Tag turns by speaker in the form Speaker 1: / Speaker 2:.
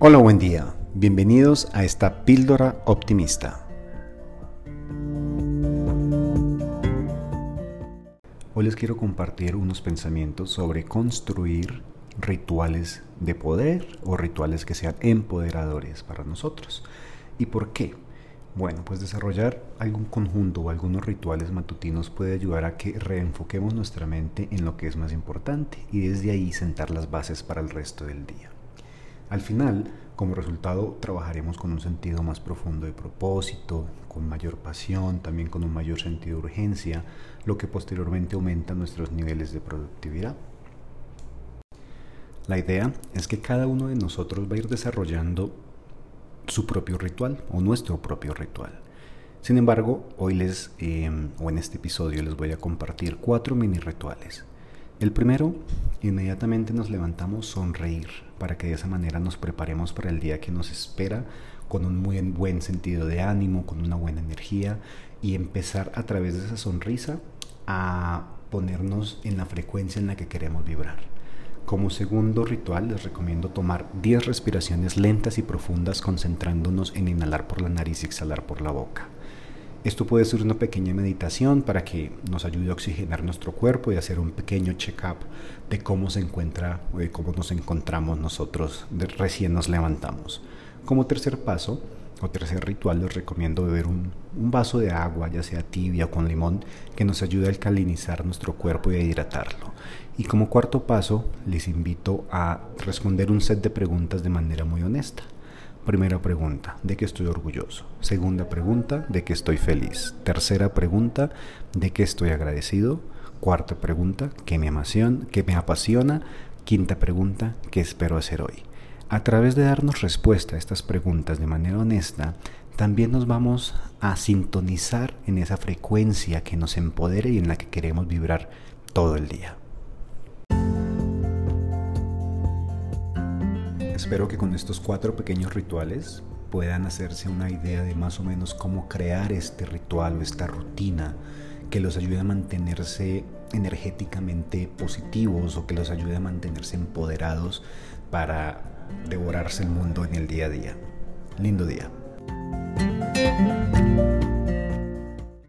Speaker 1: Hola, buen día. Bienvenidos a esta píldora optimista. Hoy les quiero compartir unos pensamientos sobre construir rituales de poder o rituales que sean empoderadores para nosotros. ¿Y por qué? Bueno, pues desarrollar algún conjunto o algunos rituales matutinos puede ayudar a que reenfoquemos nuestra mente en lo que es más importante y desde ahí sentar las bases para el resto del día. Al final, como resultado, trabajaremos con un sentido más profundo de propósito, con mayor pasión, también con un mayor sentido de urgencia, lo que posteriormente aumenta nuestros niveles de productividad. La idea es que cada uno de nosotros va a ir desarrollando su propio ritual o nuestro propio ritual. Sin embargo, hoy les, eh, o en este episodio, les voy a compartir cuatro mini rituales el primero, inmediatamente nos levantamos sonreír para que de esa manera nos preparemos para el día que nos espera con un muy buen sentido de ánimo, con una buena energía y empezar a través de esa sonrisa a ponernos en la frecuencia en la que queremos vibrar. Como segundo ritual les recomiendo tomar 10 respiraciones lentas y profundas concentrándonos en inhalar por la nariz y exhalar por la boca. Esto puede ser una pequeña meditación para que nos ayude a oxigenar nuestro cuerpo y hacer un pequeño check-up de cómo se encuentra o de cómo nos encontramos nosotros recién nos levantamos. Como tercer paso o tercer ritual les recomiendo beber un, un vaso de agua, ya sea tibia o con limón, que nos ayude a alcalinizar nuestro cuerpo y a hidratarlo. Y como cuarto paso les invito a responder un set de preguntas de manera muy honesta. Primera pregunta, ¿de qué estoy orgulloso? Segunda pregunta, ¿de qué estoy feliz? Tercera pregunta, ¿de qué estoy agradecido? Cuarta pregunta, ¿qué me, apasiona? ¿qué me apasiona? Quinta pregunta, ¿qué espero hacer hoy? A través de darnos respuesta a estas preguntas de manera honesta, también nos vamos a sintonizar en esa frecuencia que nos empodere y en la que queremos vibrar todo el día. Espero que con estos cuatro pequeños rituales puedan hacerse una idea de más o menos cómo crear este ritual o esta rutina que los ayude a mantenerse energéticamente positivos o que los ayude a mantenerse empoderados para devorarse el mundo en el día a día. Lindo día.